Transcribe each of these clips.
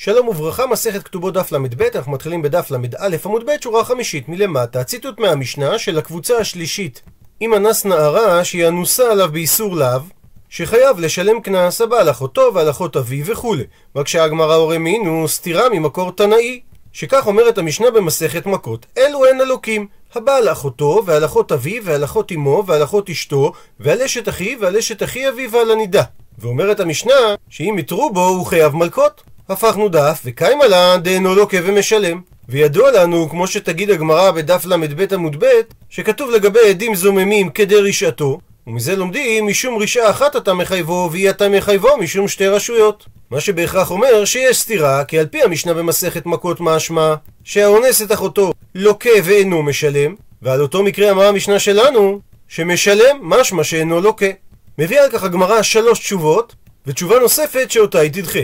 שלום וברכה, מסכת כתובות דף ל"ב, אנחנו מתחילים בדף ל"א עמוד ב', שורה חמישית מלמטה, ציטוט מהמשנה של הקבוצה השלישית. אם אנס נערה שהיא אנוסה עליו באיסור לאו, שחייב לשלם קנס הבעל אחותו ועל אחות אביו וכולי. מקשה הגמרא מינו סתירה ממקור תנאי, שכך אומרת המשנה במסכת מכות, אלו הן אלוקים, הבעל אחותו ועל אחות אביו ועל אחות אמו ועל אחות אשתו ועל אשת אחיו ועל אשת אחי אביו ועל הנידה. ואומרת המשנה שאם יתרו בו הוא חייב מלקות. הפכנו דף, וקיימה לה דאינו לוקה ומשלם. וידוע לנו, כמו שתגיד הגמרא בדף ל"ב עמוד ב', שכתוב לגבי עדים זוממים כדי רשעתו, ומזה לומדים משום רשעה אחת אתה מחייבו, ואי אתה מחייבו משום שתי רשויות. מה שבהכרח אומר שיש סתירה, כי על פי המשנה במסכת מכות משמע, שהאונס את אחותו לוקה ואינו משלם, ועל אותו מקרה אמרה המשנה שלנו, שמשלם משמע שאינו לוקה. מביאה על כך הגמרא שלוש תשובות, ותשובה נוספת שאותה היא תדחה.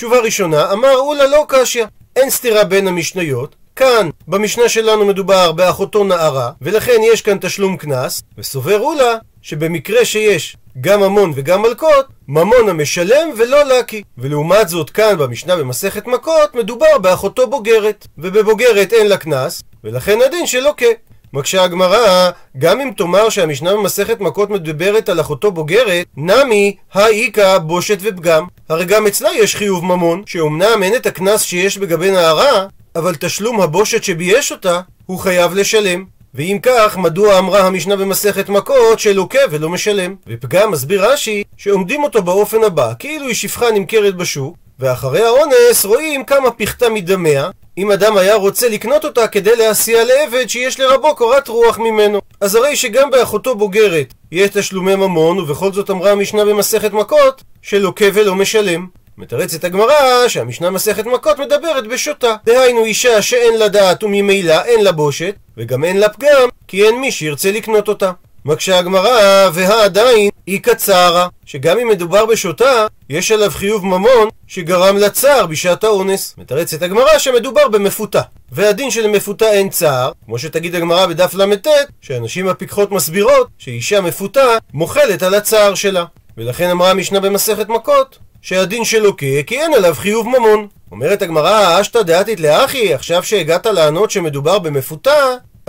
תשובה ראשונה, אמר אולה לא קשיא, אין סתירה בין המשניות, כאן במשנה שלנו מדובר באחותו נערה, ולכן יש כאן תשלום קנס, וסובר אולה שבמקרה שיש גם ממון וגם מלקות, ממון המשלם ולא לקי. ולעומת זאת כאן במשנה במסכת מכות מדובר באחותו בוגרת, ובבוגרת אין לה קנס, ולכן הדין שלוקה. מקשה הגמרא, גם אם תאמר שהמשנה במסכת מכות מדברת על אחותו בוגרת, נמי האיכא בושת ופגם. הרי גם אצלה יש חיוב ממון, שאומנם אין את הקנס שיש בגבי נערה, אבל תשלום הבושת שבייש אותה, הוא חייב לשלם. ואם כך, מדוע אמרה המשנה במסכת מכות שלוקה ולא משלם? ופגם מסביר רש"י שעומדים אותו באופן הבא, כאילו היא שפחה נמכרת בשוק, ואחרי האונס רואים כמה פיחתה מדמיה, אם אדם היה רוצה לקנות אותה כדי להסיע לעבד שיש לרבו קורת רוח ממנו. אז הרי שגם באחותו בוגרת יש תשלומי ממון, ובכל זאת אמרה המשנה במסכת מכות שלוקה ולא משלם. מתרצת הגמרא שהמשנה מסכת מכות מדברת בשוטה. דהיינו אישה שאין לה דעת וממילא אין לה בושת, וגם אין לה פגם, כי אין מי שירצה לקנות אותה. מקשה הגמרא, והעדיין היא קצרה, שגם אם מדובר בשוטה, יש עליו חיוב ממון שגרם לצער בשעת האונס. מתרצת הגמרא שמדובר במפותה. והדין של מפותה אין צער, כמו שתגיד הגמרא בדף ל"ט, שהנשים הפיקחות מסבירות שאישה מפותה מוחלת על הצער שלה. ולכן אמרה המשנה במסכת מכות, שהדין שלוקה כי אין עליו חיוב ממון. אומרת הגמרא, אשתא דעתית לאחי, עכשיו שהגעת לענות שמדובר במפותה,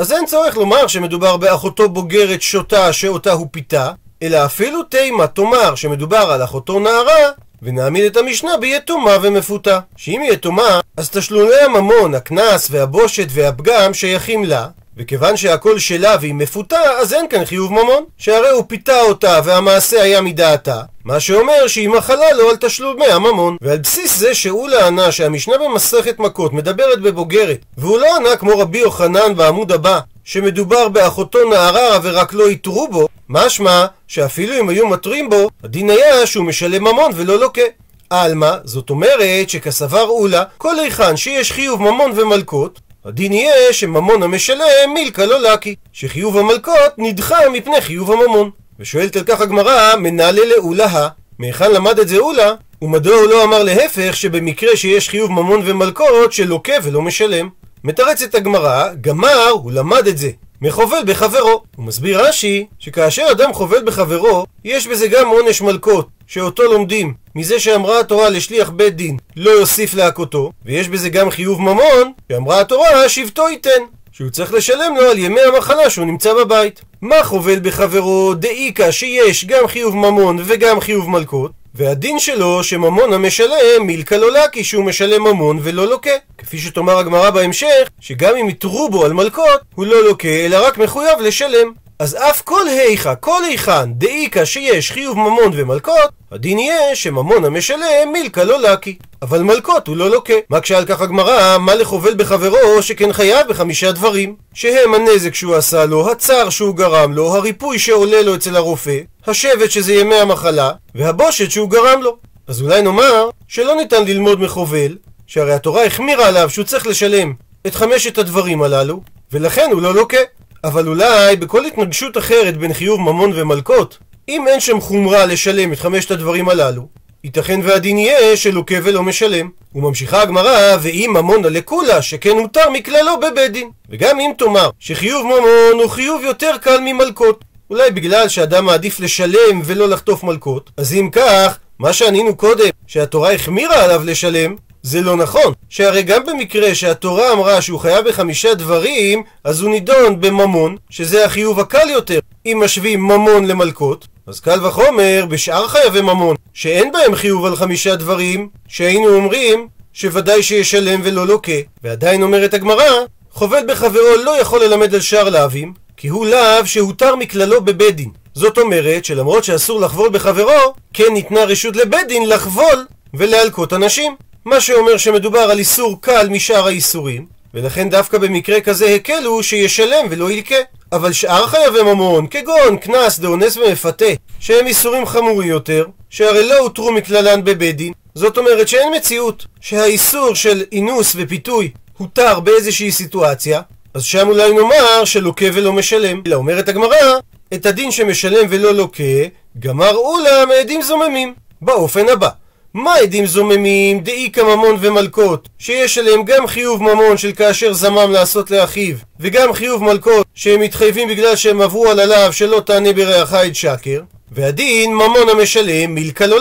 אז אין צורך לומר שמדובר באחותו בוגרת שוטה שאותה הוא פיתה, אלא אפילו תימה תאמר שמדובר על אחותו נערה, ונעמיד את המשנה ביתומה ומפותה. שאם היא יתומה, אז תשלומי הממון, הקנס והבושת והפגם שייכים לה, וכיוון שהכל שלה והיא מפותה, אז אין כאן חיוב ממון. שהרי הוא פיתה אותה והמעשה היה מדעתה, מה שאומר שהיא מחלה לו על תשלומי הממון. ועל בסיס זה שאולה ענה שהמשנה במסכת מכות מדברת בבוגרת, והוא לא ענה כמו רבי יוחנן בעמוד הבא, שמדובר באחותו נערה ורק לא יתרו בו, משמע שאפילו אם היו מתרים בו, הדין היה שהוא משלם ממון ולא לוקה. עלמא, זאת אומרת שכסבר אולה, כל היכן שיש חיוב ממון ומלקות, הדין יהיה שממון המשלם מילקה לא לקי, שחיוב המלקות נדחה מפני חיוב הממון. ושואלת על כך הגמרא, מנהלה לאולה, מהיכן למד את זה אולה? ומדוע הוא לא אמר להפך שבמקרה שיש חיוב ממון ומלקות שלוקה ולא משלם? מתרצת הגמרא, גמר, הוא למד את זה. מחובל בחברו. הוא מסביר רש"י, שכאשר אדם חובל בחברו, יש בזה גם עונש מלקות, שאותו לומדים מזה שאמרה התורה לשליח בית דין לא יוסיף להכותו, ויש בזה גם חיוב ממון, שאמרה התורה שבטו ייתן, שהוא צריך לשלם לו על ימי המחלה שהוא נמצא בבית. מה חובל בחברו דאיקה שיש גם חיוב ממון וגם חיוב מלקות, והדין שלו שממון המשלם מילקה לא לקי שהוא משלם ממון ולא לוקה. כפי שתאמר הגמרא בהמשך, שגם אם יתרו בו על מלקות, הוא לא לוקה אלא רק מחויב לשלם. אז אף כל היכא, כל היכן, דאיקה שיש חיוב ממון ומלקות, הדין יהיה שממון המשלם מילקה לא לקי. אבל מלקות הוא לא לוקה. מה כשאל כך הגמרא, מה לחובל בחברו שכן חייב בחמישה דברים. שהם הנזק שהוא עשה לו, הצער שהוא גרם לו, הריפוי שעולה לו אצל הרופא, השבט שזה ימי המחלה, והבושת שהוא גרם לו. אז אולי נאמר שלא ניתן ללמוד מחובל, שהרי התורה החמירה עליו שהוא צריך לשלם את חמשת הדברים הללו, ולכן הוא לא לוקה. אבל אולי בכל התנגשות אחרת בין חיוב ממון ומלקות, אם אין שם חומרה לשלם את חמשת הדברים הללו, ייתכן והדין יהיה שלוקה ולא משלם. וממשיכה הגמרא, ואם ממונה לקולה, שכן הותר מכללו בבית דין. וגם אם תאמר שחיוב ממון הוא חיוב יותר קל ממלקות, אולי בגלל שאדם מעדיף לשלם ולא לחטוף מלקות, אז אם כך, מה שענינו קודם, שהתורה החמירה עליו לשלם, זה לא נכון, שהרי גם במקרה שהתורה אמרה שהוא חייב בחמישה דברים, אז הוא נידון בממון, שזה החיוב הקל יותר. אם משווים ממון למלקות, אז קל וחומר בשאר חייבי ממון, שאין בהם חיוב על חמישה דברים, שהיינו אומרים שוודאי שישלם ולא לוקה. ועדיין אומרת הגמרא, חובל בחברו לא יכול ללמד על שאר לאווים, כי הוא לאו שהותר מכללו בבית דין. זאת אומרת שלמרות שאסור לחבול בחברו, כן ניתנה רשות לבית דין לחבול ולהלקות אנשים. מה שאומר שמדובר על איסור קל משאר האיסורים, ולכן דווקא במקרה כזה הקלו שישלם ולא ילקה. אבל שאר חייבי ממון, כגון קנס, דאונס ומפתה, שהם איסורים חמורים יותר, שהרי לא הותרו מכללן בבית דין, זאת אומרת שאין מציאות שהאיסור של אינוס ופיתוי הותר באיזושהי סיטואציה, אז שם אולי נאמר שלוקה ולא משלם. אלא אומרת הגמרא, את הדין שמשלם ולא לוקה, גמר אולה מעדים זוממים. באופן הבא, מה עדים זוממים דאיכא ממון ומלקות, שיש עליהם גם חיוב ממון של כאשר זמם לעשות לאחיו, וגם חיוב מלקות שהם מתחייבים בגלל שהם עברו על הלאו שלא תענה ברעך את שקר, והדין ממון המשלם מילקא לא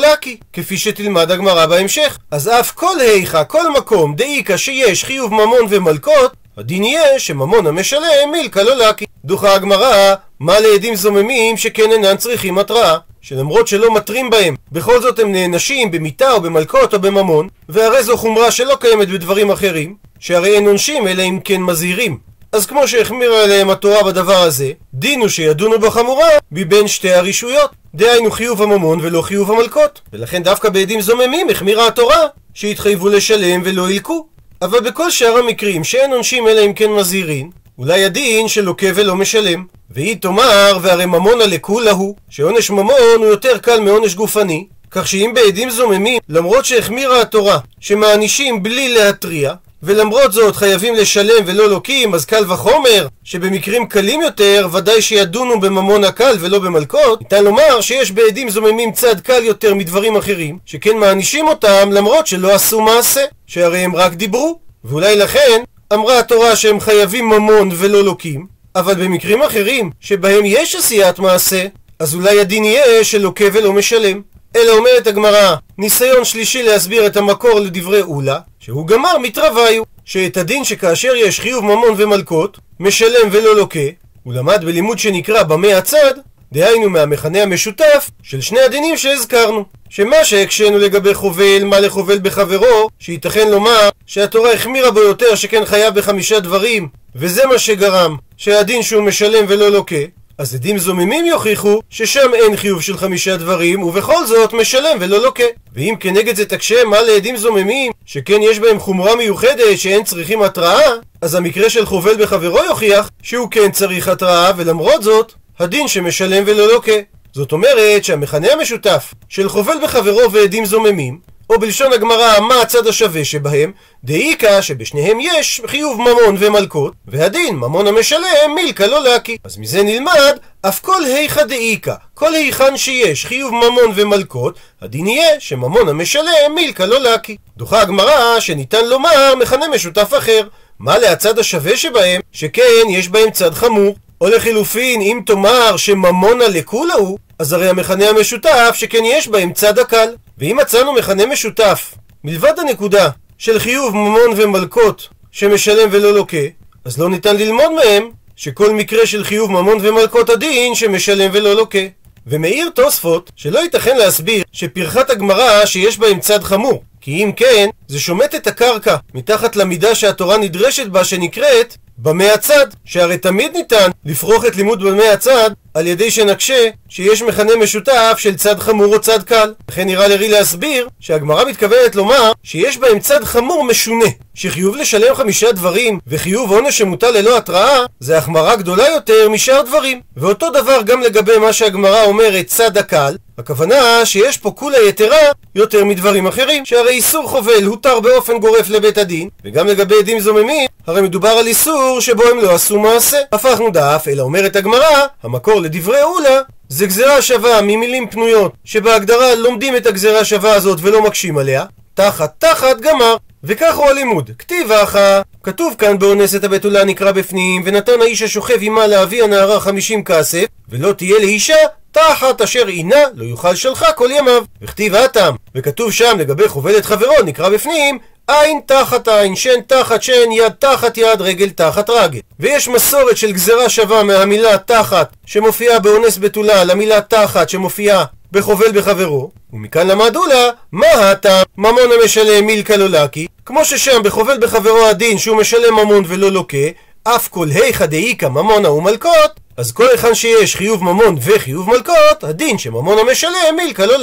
כפי שתלמד הגמרא בהמשך. אז אף כל היכא, כל מקום דאיכא שיש חיוב ממון ומלקות, הדין יהיה שממון המשלם מילקא לא. דוחה הגמרא, מה לעדים זוממים שכן אינן צריכים התראה? שלמרות שלא מתרים בהם, בכל זאת הם נענשים במיתה או במלקות או בממון, והרי זו חומרה שלא קיימת בדברים אחרים, שהרי אין עונשים אלא אם כן מזהירים. אז כמו שהחמירה עליהם התורה בדבר הזה, דין הוא שידונו בחמורה מבין שתי הרשויות. דהיינו חיוב הממון ולא חיוב המלקות. ולכן דווקא בעדים זוממים החמירה התורה שהתחייבו לשלם ולא ילקו. אבל בכל שאר המקרים שאין עונשים אלא אם כן מזהירים, אולי הדין שלוקה ולא משלם. והיא תאמר, והרי ממונה לכולה הוא, שעונש ממון הוא יותר קל מעונש גופני, כך שאם בעדים זוממים, למרות שהחמירה התורה, שמענישים בלי להתריע, ולמרות זאת חייבים לשלם ולא לוקים, אז קל וחומר שבמקרים קלים יותר ודאי שידונו בממון הקל ולא במלקות, ניתן לומר שיש בעדים זוממים צד קל יותר מדברים אחרים, שכן מענישים אותם למרות שלא עשו מעשה, שהרי הם רק דיברו. ואולי לכן אמרה התורה שהם חייבים ממון ולא לוקים, אבל במקרים אחרים שבהם יש עשיית מעשה, אז אולי הדין יהיה שלוקה ולא משלם. אלא אומרת הגמרא, ניסיון שלישי להסביר את המקור לדברי אולה, שהוא גמר מתרוויו, שאת הדין שכאשר יש חיוב ממון ומלקות, משלם ולא לוקה, הוא למד בלימוד שנקרא במה הצד, דהיינו מהמכנה המשותף של שני הדינים שהזכרנו. שמה שהקשינו לגבי חובל, מה לחובל בחברו, שייתכן לומר שהתורה החמירה בו יותר שכן חייב בחמישה דברים, וזה מה שגרם שהדין שהוא משלם ולא לוקה, אז עדים זוממים יוכיחו ששם אין חיוב של חמישה דברים, ובכל זאת משלם ולא לוקה. ואם כנגד זה תקשה מה לעדים זוממים, שכן יש בהם חומרה מיוחדת שאין צריכים התראה, אז המקרה של חובל בחברו יוכיח שהוא כן צריך התראה, ולמרות זאת, הדין שמשלם ולא לוקה. זאת אומרת שהמכנה המשותף של חובל בחברו ועדים זוממים או בלשון הגמרא, מה הצד השווה שבהם? דאיכא שבשניהם יש חיוב ממון ומלקות, והדין ממון המשלם מילקא לא לקי. אז מזה נלמד, אף כל היכא דאיכא, כל היכן שיש חיוב ממון ומלקות, הדין יהיה שממון המשלם מילקא לא לקי. דוחה הגמרא שניתן לומר מכנה משותף אחר. מה להצד השווה שבהם? שכן יש בהם צד חמור. או לחילופין, אם תאמר שממונה לכולה הוא, אז הרי המכנה המשותף שכן יש בהם צד הקל. ואם מצאנו מכנה משותף, מלבד הנקודה של חיוב ממון ומלקות שמשלם ולא לוקה, אז לא ניתן ללמוד מהם שכל מקרה של חיוב ממון ומלקות הדין שמשלם ולא לוקה. ומעיר תוספות שלא ייתכן להסביר שפרחת הגמרא שיש בהם צד חמור, כי אם כן, זה שומט את הקרקע מתחת למידה שהתורה נדרשת בה שנקראת במה הצד, שהרי תמיד ניתן לפרוח את לימוד במה הצד על ידי שנקשה שיש מכנה משותף של צד חמור או צד קל. לכן נראה לרי להסביר שהגמרא מתכוונת לומר שיש בהם צד חמור משונה, שחיוב לשלם חמישה דברים וחיוב עונש שמוטל ללא התראה זה החמרה גדולה יותר משאר דברים. ואותו דבר גם לגבי מה שהגמרא אומרת צד הקל, הכוונה שיש פה כולה יתרה יותר מדברים אחרים, שהרי איסור חובל הותר באופן גורף לבית הדין, וגם לגבי עדים זוממים, הרי מדובר על איסור שבו הם לא עשו מעשה. הפכנו דף, אלא אומרת הגמרא, המקור לדברי אולה, זה גזירה שווה ממילים פנויות, שבהגדרה לומדים את הגזירה שווה הזאת ולא מקשים עליה, תחת תחת גמר. וכך הוא הלימוד, כתיב אחא, כתוב כאן באונסת הבתולה נקרא בפנים, ונתן האיש השוכב עמה לאבי הנערה חמישים כסף, ולא תהיה לאישה תחת אשר עינה לא יוכל שלחה כל ימיו. וכתיב הטעם, וכתוב שם לגבי חובלת חברו נקרא בפנים, עין תחת עין, שן תחת שן, יד תחת יד, רגל תחת רגל. ויש מסורת של גזרה שווה מהמילה תחת שמופיעה באונס בתולה למילה תחת שמופיעה בחובל בחברו, ומכאן למדו לה, מה הטעם ממון המשלם מילקה לא כמו ששם בחובל בחברו הדין שהוא משלם ממון ולא לוקה, אף כל היכא דאיכא ממונה ומלקות, אז כל היכן שיש חיוב ממון וחיוב מלקות, הדין שממון המשלם מילקה לא.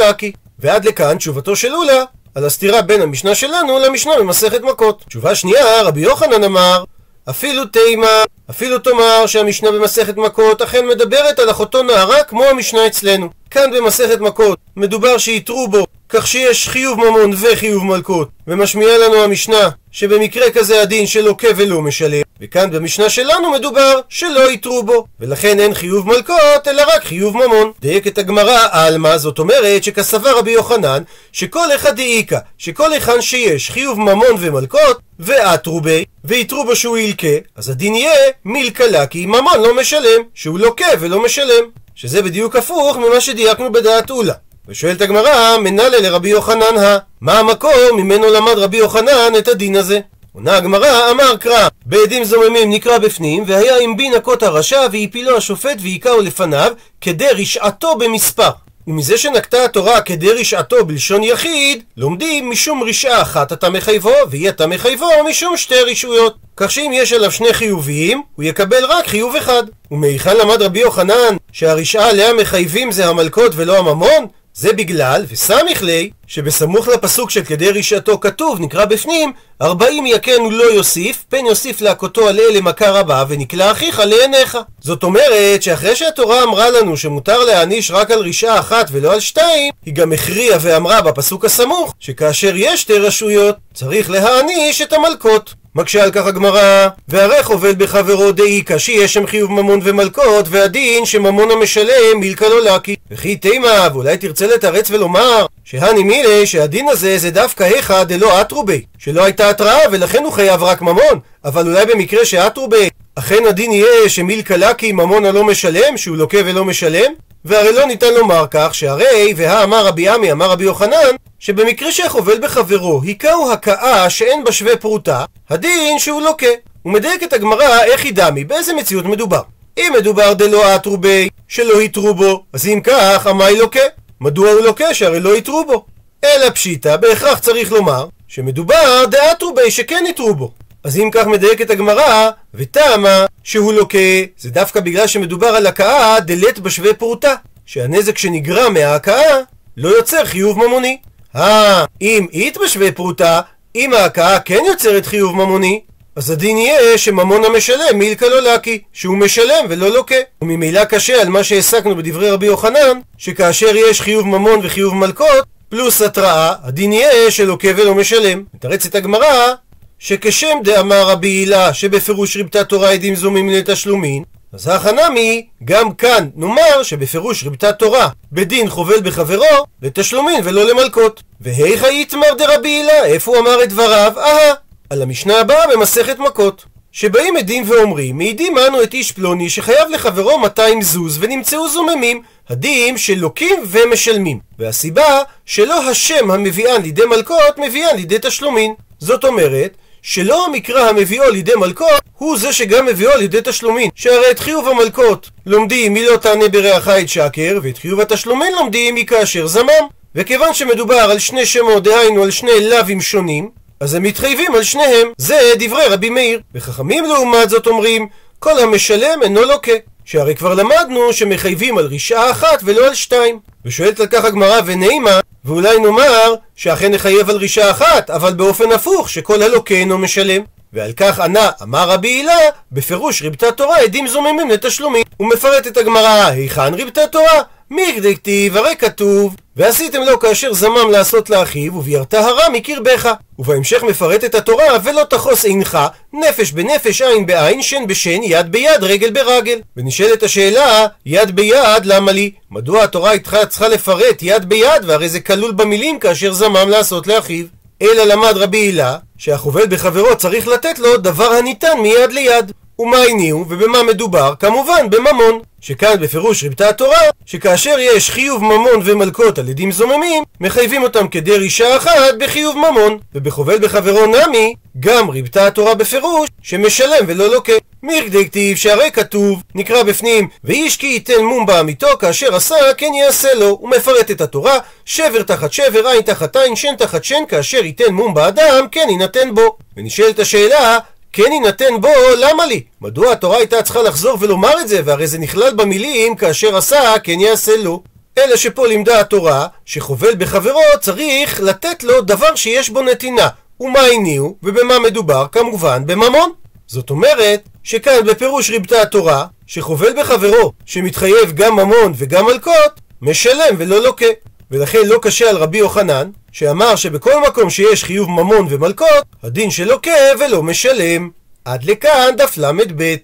ועד לכאן תשובתו של אולה על הסתירה בין המשנה שלנו למשנה במסכת מכות. תשובה שנייה, רבי יוחנן אמר, אפילו תימה, אפילו תאמר שהמשנה במסכת מכות אכן מדברת על אחותו נערה כמו המשנה אצלנו. כאן במסכת מכות מדובר שיתרו בו כך שיש חיוב ממון וחיוב מלכות ומשמיעה לנו המשנה שבמקרה כזה הדין שלוקה ולא משלם. וכאן במשנה שלנו מדובר שלא יתרו בו. ולכן אין חיוב מלכות אלא רק חיוב ממון. דייקת הגמרא עלמא זאת אומרת שכסבר רבי יוחנן שכל אחד דאיכא שכל היכן שיש חיוב ממון ומלכות ואתרו בי ויתרו בו שהוא ילקה אז הדין יהיה מילקלה כי ממון לא משלם שהוא לוקה ולא משלם. שזה בדיוק הפוך ממה שדייקנו בדעת אולה. ושואלת הגמרא, מנלה לרבי יוחנן ה... מה המקור ממנו למד רבי יוחנן את הדין הזה? עונה הגמרא, אמר קרא, בעדים זוממים נקרא בפנים, והיה עם בי נקות הרשע, והפילו השופט והיכהו לפניו, כדי רשעתו במספר. ומזה שנקטה התורה כדי רשעתו בלשון יחיד, לומדים משום רשעה אחת אתה מחייבו, ואי אתה מחייבו משום שתי רשויות. כך שאם יש עליו שני חיוביים, הוא יקבל רק חיוב אחד. ומהיכן למד רבי יוחנן שהרשעה עליה מחייבים זה המלכות ולא הממון? זה בגלל, וסמיך לי, שבסמוך לפסוק של כדי רשעתו כתוב, נקרא בפנים, ארבעים יכן הוא לא יוסיף, פן יוסיף להכותו על אלה מכה רבה, ונקלע אחיך לעיניך. זאת אומרת, שאחרי שהתורה אמרה לנו שמותר להעניש רק על רשעה אחת ולא על שתיים, היא גם הכריעה ואמרה בפסוק הסמוך, שכאשר יש שתי רשויות, צריך להעניש את המלכות. מקשה על כך הגמרא, והרי חובל בחברו דאיכא שיש שם חיוב ממון ומלכות, והדין שממון המשלם מילקא לא לקי. וכי תימה, ואולי תרצה לתרץ ולומר, שהני מילי שהדין הזה זה דווקא היכא דלא אטרובי, שלא הייתה התראה ולכן הוא חייב רק ממון, אבל אולי במקרה שאטרובי, אכן הדין יהיה שמילקא לקי ממון הלא משלם, שהוא לוקה ולא משלם? והרי לא ניתן לומר כך שהרי, והאמר רבי עמי אמר רבי יוחנן, שבמקרה שחובל בחברו היכהו הכאה שאין בה שווה פרוטה, הדין שהוא לוקה. הוא מדייק את הגמרא איך היא דמי, באיזה מציאות מדובר. אם מדובר דלא אטרו בי, שלא יתרו בו, אז אם כך, עמי לוקה. מדוע הוא לוקה? שהרי לא יתרו בו. אלא פשיטא, בהכרח צריך לומר, שמדובר דאטרו בי שכן יתרו בו. אז אם כך מדייקת הגמרא, וטעמה שהוא לוקה, זה דווקא בגלל שמדובר על הכאה דלת בשווה פרוטה, שהנזק שנגרם מההכאה לא יוצר חיוב ממוני. אה, אם אית בשווה פרוטה, אם ההכאה כן יוצרת חיוב ממוני, אז הדין יהיה שממון המשלם מילקא לא לקי, שהוא משלם ולא לוקה. וממילא קשה על מה שהעסקנו בדברי רבי יוחנן, שכאשר יש חיוב ממון וחיוב מלקות, פלוס התראה, הדין יהיה שלוקה ולא משלם. מתרצת הגמרא, שכשם דאמר רבי הילה שבפירוש ריבתה תורה עדים זומים לתשלומין, אז החנמי, גם כאן נאמר שבפירוש ריבתה תורה בדין חובל בחברו לתשלומין ולא למלקות. והיכא יתמר דרבי הילה, איפה הוא אמר את דבריו? אהה, על המשנה הבאה במסכת מכות. שבאים עדים ואומרים, מעידים אנו את איש פלוני שחייב לחברו 200 זוז ונמצאו זוממים, הדין שלוקים ומשלמים. והסיבה שלא השם המביאן לידי מלקות מביאן לידי תשלומין. זאת אומרת, שלא המקרא המביאו לידי מלקות הוא זה שגם מביאו לידי תשלומין שהרי את חיוב המלקות לומדים מי לא תענה ברעך את שקר ואת חיוב התשלומין לומדים מכאשר זמם. וכיוון שמדובר על שני שמות דהיינו על שני לאווים שונים אז הם מתחייבים על שניהם. זה דברי רבי מאיר. וחכמים לעומת זאת אומרים כל המשלם אינו לוקה שהרי כבר למדנו שמחייבים על רשעה אחת ולא על שתיים ושואלת על כך הגמרא ונעימה ואולי נאמר שאכן נחייב על רישה אחת, אבל באופן הפוך, שכל הלוקה אינו משלם. ועל כך ענה, אמר רבי הילה, בפירוש ריבתה תורה עדים זוממים לתשלומים. הוא מפרט את הגמרא, היכן ריבתה תורה? מי כדכתיב, הרי כתוב, ועשיתם לו כאשר זמם לעשות לאחיו, וביארת הרע מקרבך. ובהמשך מפרט את התורה, ולא תחוס עינך, נפש בנפש, עין בעין, שן בשן, יד ביד, רגל ברגל. ונשאלת השאלה, יד ביד, למה לי? מדוע התורה איתך צריכה לפרט יד ביד, והרי זה כלול במילים כאשר זמם לעשות לאחיו? אלא למד רבי הילה, שהחובל בחברו צריך לתת לו דבר הניתן מיד ליד. ומה הניעו ובמה מדובר? כמובן בממון. שכאן בפירוש ריבתה התורה, שכאשר יש חיוב ממון ומלקות על עדים זוממים, מחייבים אותם כדי רישה אחת בחיוב ממון. ובחובל בחברו נמי, גם ריבתה התורה בפירוש, שמשלם ולא לוקה. מירדי כתיב שהרי כתוב, נקרא בפנים, ואיש כי ייתן מום בעמיתו כאשר עשה כן יעשה לו. הוא מפרט את התורה, שבר תחת שבר, עין תחת עין, שן תחת שן, כאשר ייתן מום באדם, כן יינתן בו. ונשאלת השאלה, כן יינתן בו, למה לי? מדוע התורה הייתה צריכה לחזור ולומר את זה, והרי זה נכלל במילים כאשר עשה, כן יעשה לו. אלא שפה לימדה התורה, שחובל בחברו צריך לתת לו דבר שיש בו נתינה. ומה הניעו, ובמה מדובר? כמובן בממון. זאת אומרת, שכאן בפירוש ריבתה התורה, שחובל בחברו, שמתחייב גם ממון וגם מלקות, משלם ולא לוקה. ולכן לא קשה על רבי יוחנן, שאמר שבכל מקום שיש חיוב ממון ומלקות, הדין שלוקה ולא משלם. עד לכאן דף ל"ב.